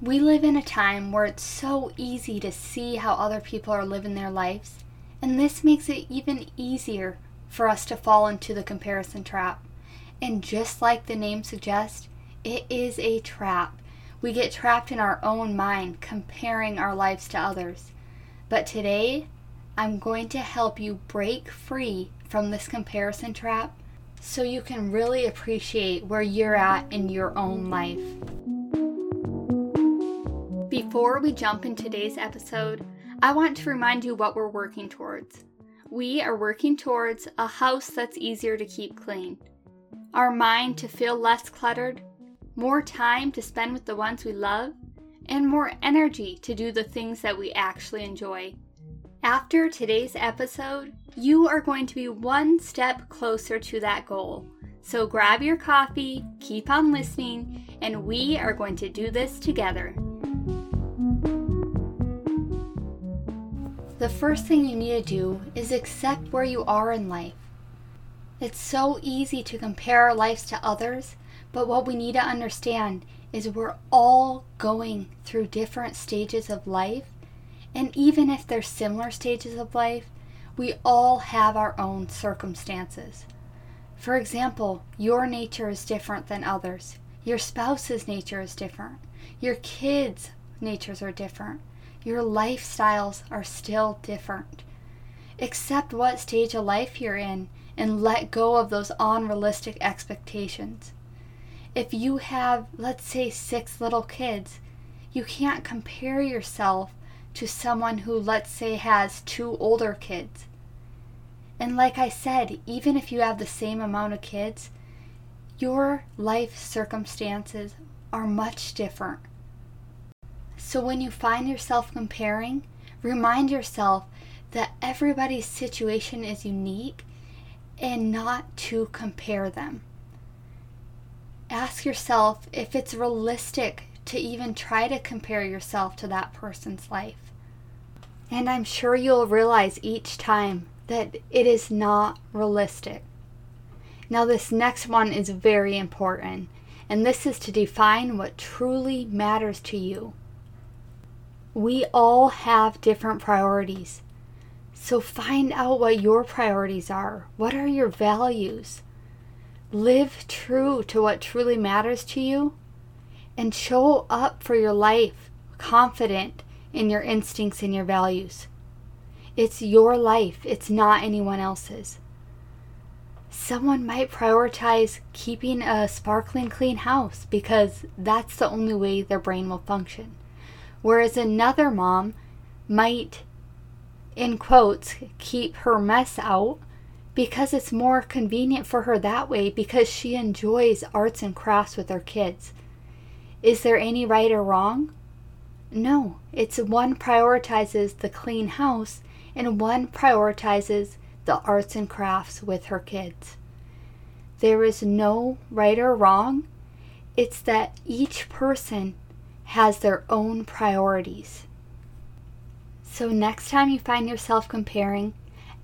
We live in a time where it's so easy to see how other people are living their lives, and this makes it even easier for us to fall into the comparison trap. And just like the name suggests, it is a trap. We get trapped in our own mind comparing our lives to others. But today, I'm going to help you break free from this comparison trap so you can really appreciate where you're at in your own life. Before we jump in today's episode, I want to remind you what we're working towards. We are working towards a house that's easier to keep clean, our mind to feel less cluttered, more time to spend with the ones we love, and more energy to do the things that we actually enjoy. After today's episode, you are going to be one step closer to that goal. So grab your coffee, keep on listening, and we are going to do this together. The first thing you need to do is accept where you are in life. It's so easy to compare our lives to others, but what we need to understand is we're all going through different stages of life. And even if they're similar stages of life, we all have our own circumstances. For example, your nature is different than others. Your spouse's nature is different. Your kids' natures are different your lifestyles are still different. Accept what stage of life you're in and let go of those unrealistic expectations. If you have, let's say, six little kids, you can't compare yourself to someone who, let's say, has two older kids. And like I said, even if you have the same amount of kids, your life circumstances are much different. So when you find yourself comparing, remind yourself that everybody's situation is unique and not to compare them. Ask yourself if it's realistic to even try to compare yourself to that person's life. And I'm sure you'll realize each time that it is not realistic. Now, this next one is very important, and this is to define what truly matters to you. We all have different priorities. So find out what your priorities are. What are your values? Live true to what truly matters to you and show up for your life confident in your instincts and your values. It's your life, it's not anyone else's. Someone might prioritize keeping a sparkling clean house because that's the only way their brain will function whereas another mom might, in quotes, keep her mess out because it's more convenient for her that way because she enjoys arts and crafts with her kids. Is there any right or wrong? No, it's one prioritizes the clean house and one prioritizes the arts and crafts with her kids. There is no right or wrong. It's that each person has their own priorities. So, next time you find yourself comparing,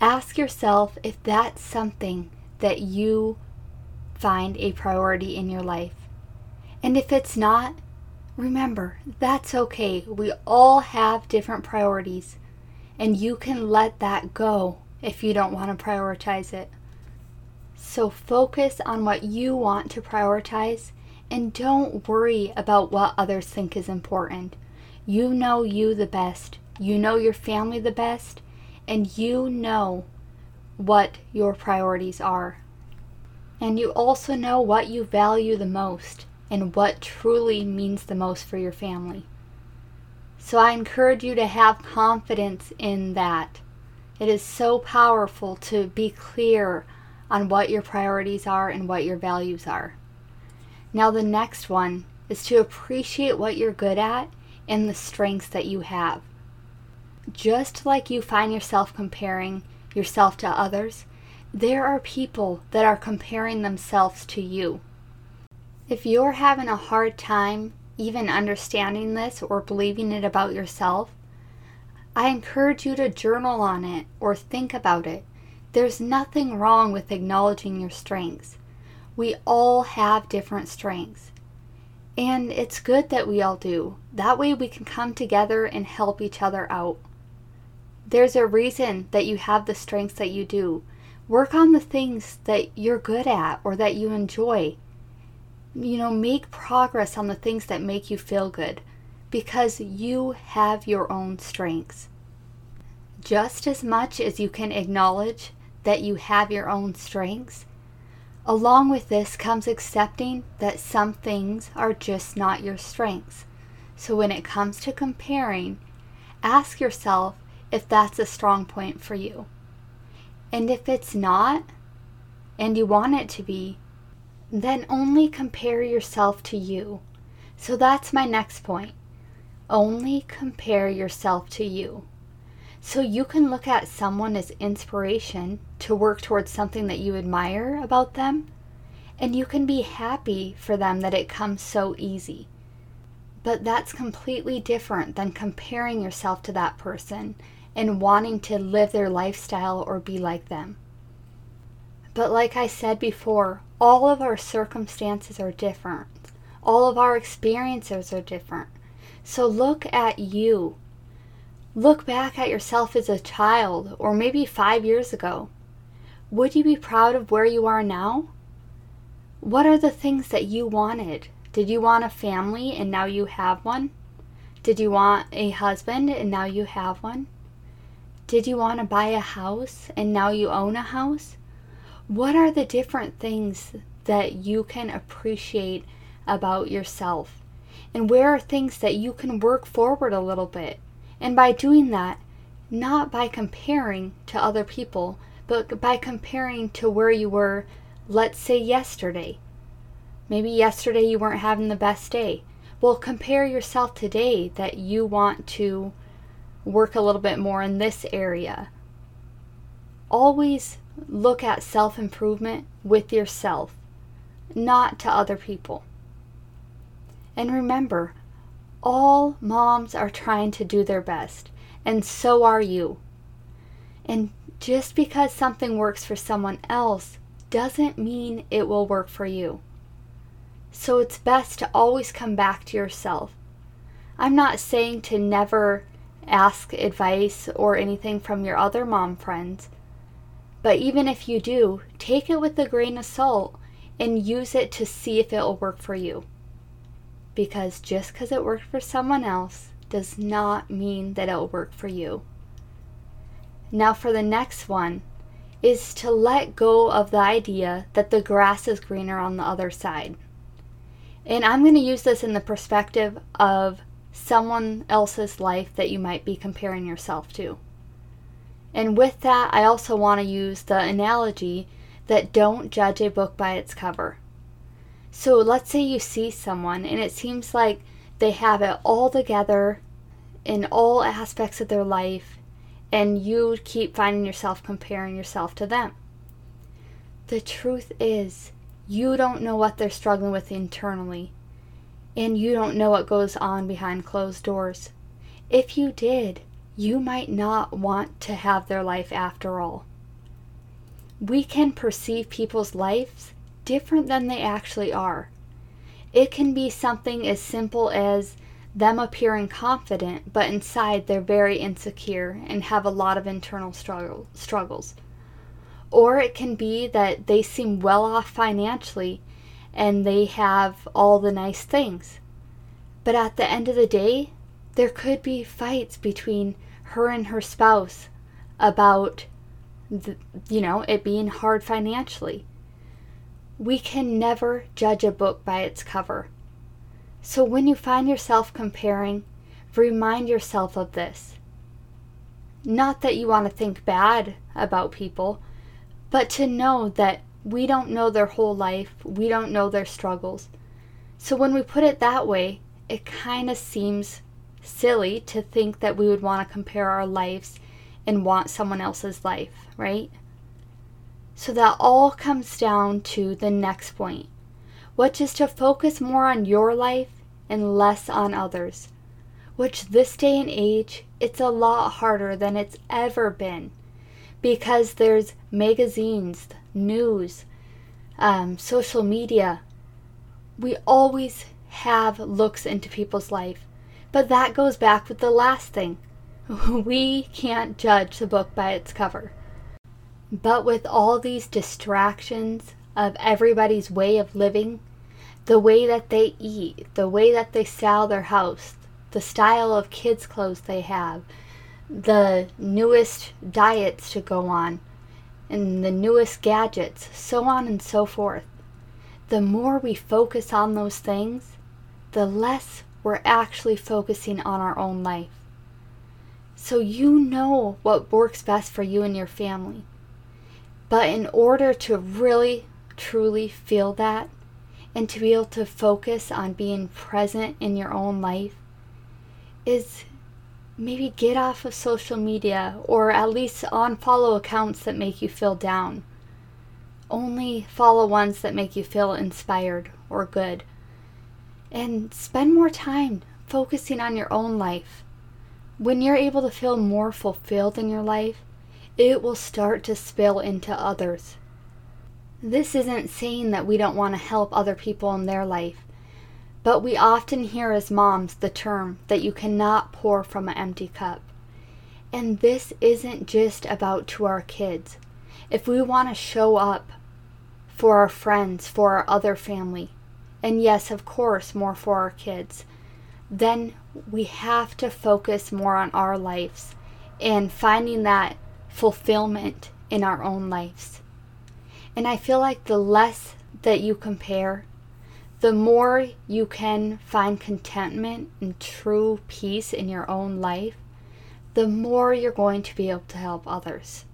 ask yourself if that's something that you find a priority in your life. And if it's not, remember that's okay. We all have different priorities, and you can let that go if you don't want to prioritize it. So, focus on what you want to prioritize and don't worry about what others think is important. You know you the best. You know your family the best. And you know what your priorities are. And you also know what you value the most and what truly means the most for your family. So I encourage you to have confidence in that. It is so powerful to be clear on what your priorities are and what your values are. Now, the next one is to appreciate what you're good at and the strengths that you have. Just like you find yourself comparing yourself to others, there are people that are comparing themselves to you. If you're having a hard time even understanding this or believing it about yourself, I encourage you to journal on it or think about it. There's nothing wrong with acknowledging your strengths. We all have different strengths. And it's good that we all do. That way we can come together and help each other out. There's a reason that you have the strengths that you do. Work on the things that you're good at or that you enjoy. You know, make progress on the things that make you feel good because you have your own strengths. Just as much as you can acknowledge that you have your own strengths, along with this comes accepting that some things are just not your strengths. So when it comes to comparing, ask yourself if that's a strong point for you. And if it's not, and you want it to be, then only compare yourself to you. So that's my next point. Only compare yourself to you. So you can look at someone as inspiration to work towards something that you admire about them, and you can be happy for them that it comes so easy. But that's completely different than comparing yourself to that person and wanting to live their lifestyle or be like them. But like I said before, all of our circumstances are different. All of our experiences are different. So look at you. Look back at yourself as a child or maybe five years ago. Would you be proud of where you are now? What are the things that you wanted? Did you want a family and now you have one? Did you want a husband and now you have one? Did you want to buy a house and now you own a house? What are the different things that you can appreciate about yourself? And where are things that you can work forward a little bit? And by doing that, not by comparing to other people, but by comparing to where you were, let's say, yesterday. Maybe yesterday you weren't having the best day. Well, compare yourself today that you want to work a little bit more in this area. Always look at self improvement with yourself, not to other people. And remember, all moms are trying to do their best, and so are you. And just because something works for someone else doesn't mean it will work for you. So it's best to always come back to yourself. I'm not saying to never ask advice or anything from your other mom friends, but even if you do, take it with a grain of salt and use it to see if it will work for you because just because it worked for someone else does not mean that it'll work for you. Now, for the next one, is to let go of the idea that the grass is greener on the other side. And I'm going to use this in the perspective of someone else's life that you might be comparing yourself to. And with that, I also want to use the analogy that don't judge a book by its cover. So let's say you see someone and it seems like they have it all together in all aspects of their life, and you keep finding yourself comparing yourself to them. The truth is, you don't know what they're struggling with internally, and you don't know what goes on behind closed doors. If you did, you might not want to have their life after all. We can perceive people's lives different than they actually are. It can be something as simple as them appearing confident, but inside they're very insecure and have a lot of internal struggle, struggles. Or it can be that they seem well off financially and they have all the nice things. But at the end of the day, there could be fights between her and her spouse about, the, you know, it being hard financially. We can never judge a book by its cover. So when you find yourself comparing, remind yourself of this. Not that you want to think bad about people, but to know that we don't know their whole life, we don't know their struggles. So when we put it that way, it kind of seems silly to think that we would want to compare our lives and want someone else's life, right? So that all comes down to the next point, which is to focus more on your life and less on others. Which this day and age, it's a lot harder than it's ever been because there's magazines, news, um, social media. We always have looks into people's life. But that goes back with the last thing. We can't judge the book by its cover. But with all these distractions of everybody's way of living, the way that they eat, the way that they style their house, the style of kids' clothes they have, the newest diets to go on, and the newest gadgets, so on and so forth. The more we focus on those things, the less we're actually focusing on our own life. So you know what works best for you and your family. But in order to really, truly feel that, and to be able to focus on being present in your own life, is maybe get off of social media or at least unfollow accounts that make you feel down. Only follow ones that make you feel inspired or good and spend more time focusing on your own life. When you're able to feel more fulfilled in your life, it will start to spill into others. This isn't saying that we don't want to help other people in their life, but we often hear as moms the term that you cannot pour from an empty cup. And this isn't just about to our kids. If we want to show up for our friends, for our other family, and yes, of course, more for our kids, then we have to focus more on our lives and finding that fulfillment in our own lives. And I feel like the less that you compare, the more you can find contentment and true peace in your own life, the more you're going to be able to help others.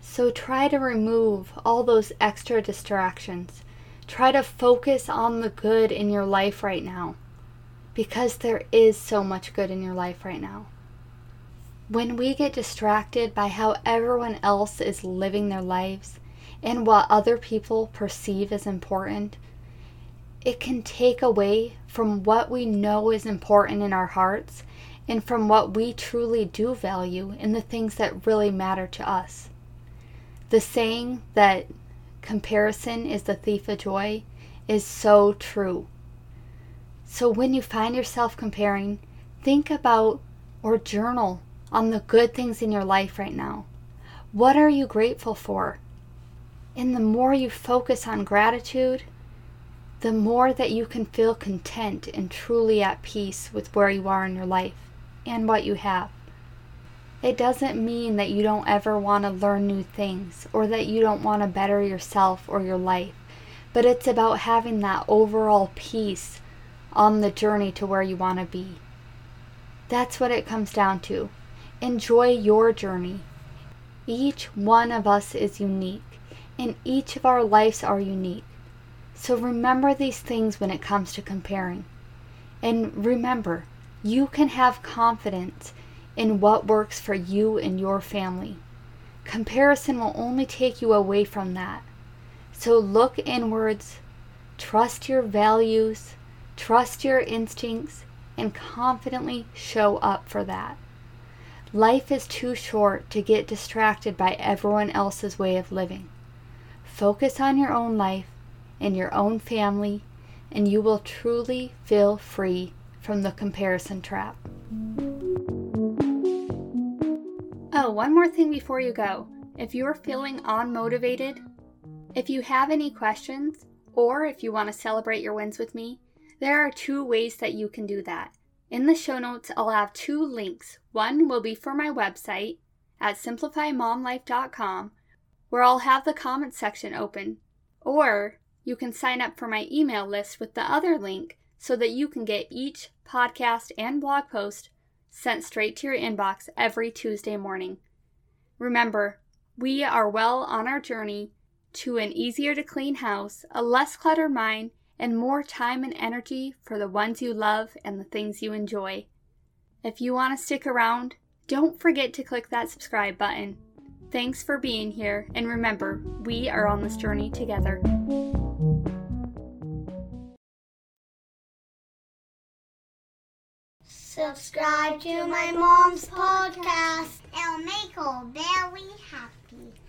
So try to remove all those extra distractions Try to focus on the good in your life right now because there is so much good in your life right now. When we get distracted by how everyone else is living their lives and what other people perceive as important, it can take away from what we know is important in our hearts and from what we truly do value in the things that really matter to us. The saying that comparison is the thief of joy is so true. So when you find yourself comparing, think about or journal on the good things in your life right now. What are you grateful for? And the more you focus on gratitude, the more that you can feel content and truly at peace with where you are in your life and what you have. It doesn't mean that you don't ever want to learn new things or that you don't want to better yourself or your life, but it's about having that overall peace on the journey to where you want to be. That's what it comes down to. Enjoy your journey. Each one of us is unique, and each of our lives are unique. So remember these things when it comes to comparing. And remember, you can have confidence in what works for you and your family. Comparison will only take you away from that. So look inwards, trust your values, trust your instincts, and confidently show up for that. Life is too short to get distracted by everyone else's way of living. Focus on your own life and your own family, and you will truly feel free from the comparison trap. Oh, one more thing before you go. If you're feeling unmotivated, if you have any questions, or if you want to celebrate your wins with me, there are two ways that you can do that. In the show notes, I'll have two links. One will be for my website at simplifymomlife.com, where I'll have the comments section open, or you can sign up for my email list with the other link so that you can get each podcast and blog post sent straight to your inbox every Tuesday morning. Remember, we are well on our journey to an easier to clean house, a less cluttered mind, and more time and energy for the ones you love and the things you enjoy. If you want to stick around, don't forget to click that subscribe button. Thanks for being here, and remember, we are on this journey together. Subscribe to my mom's podcast. It'll make her very happy.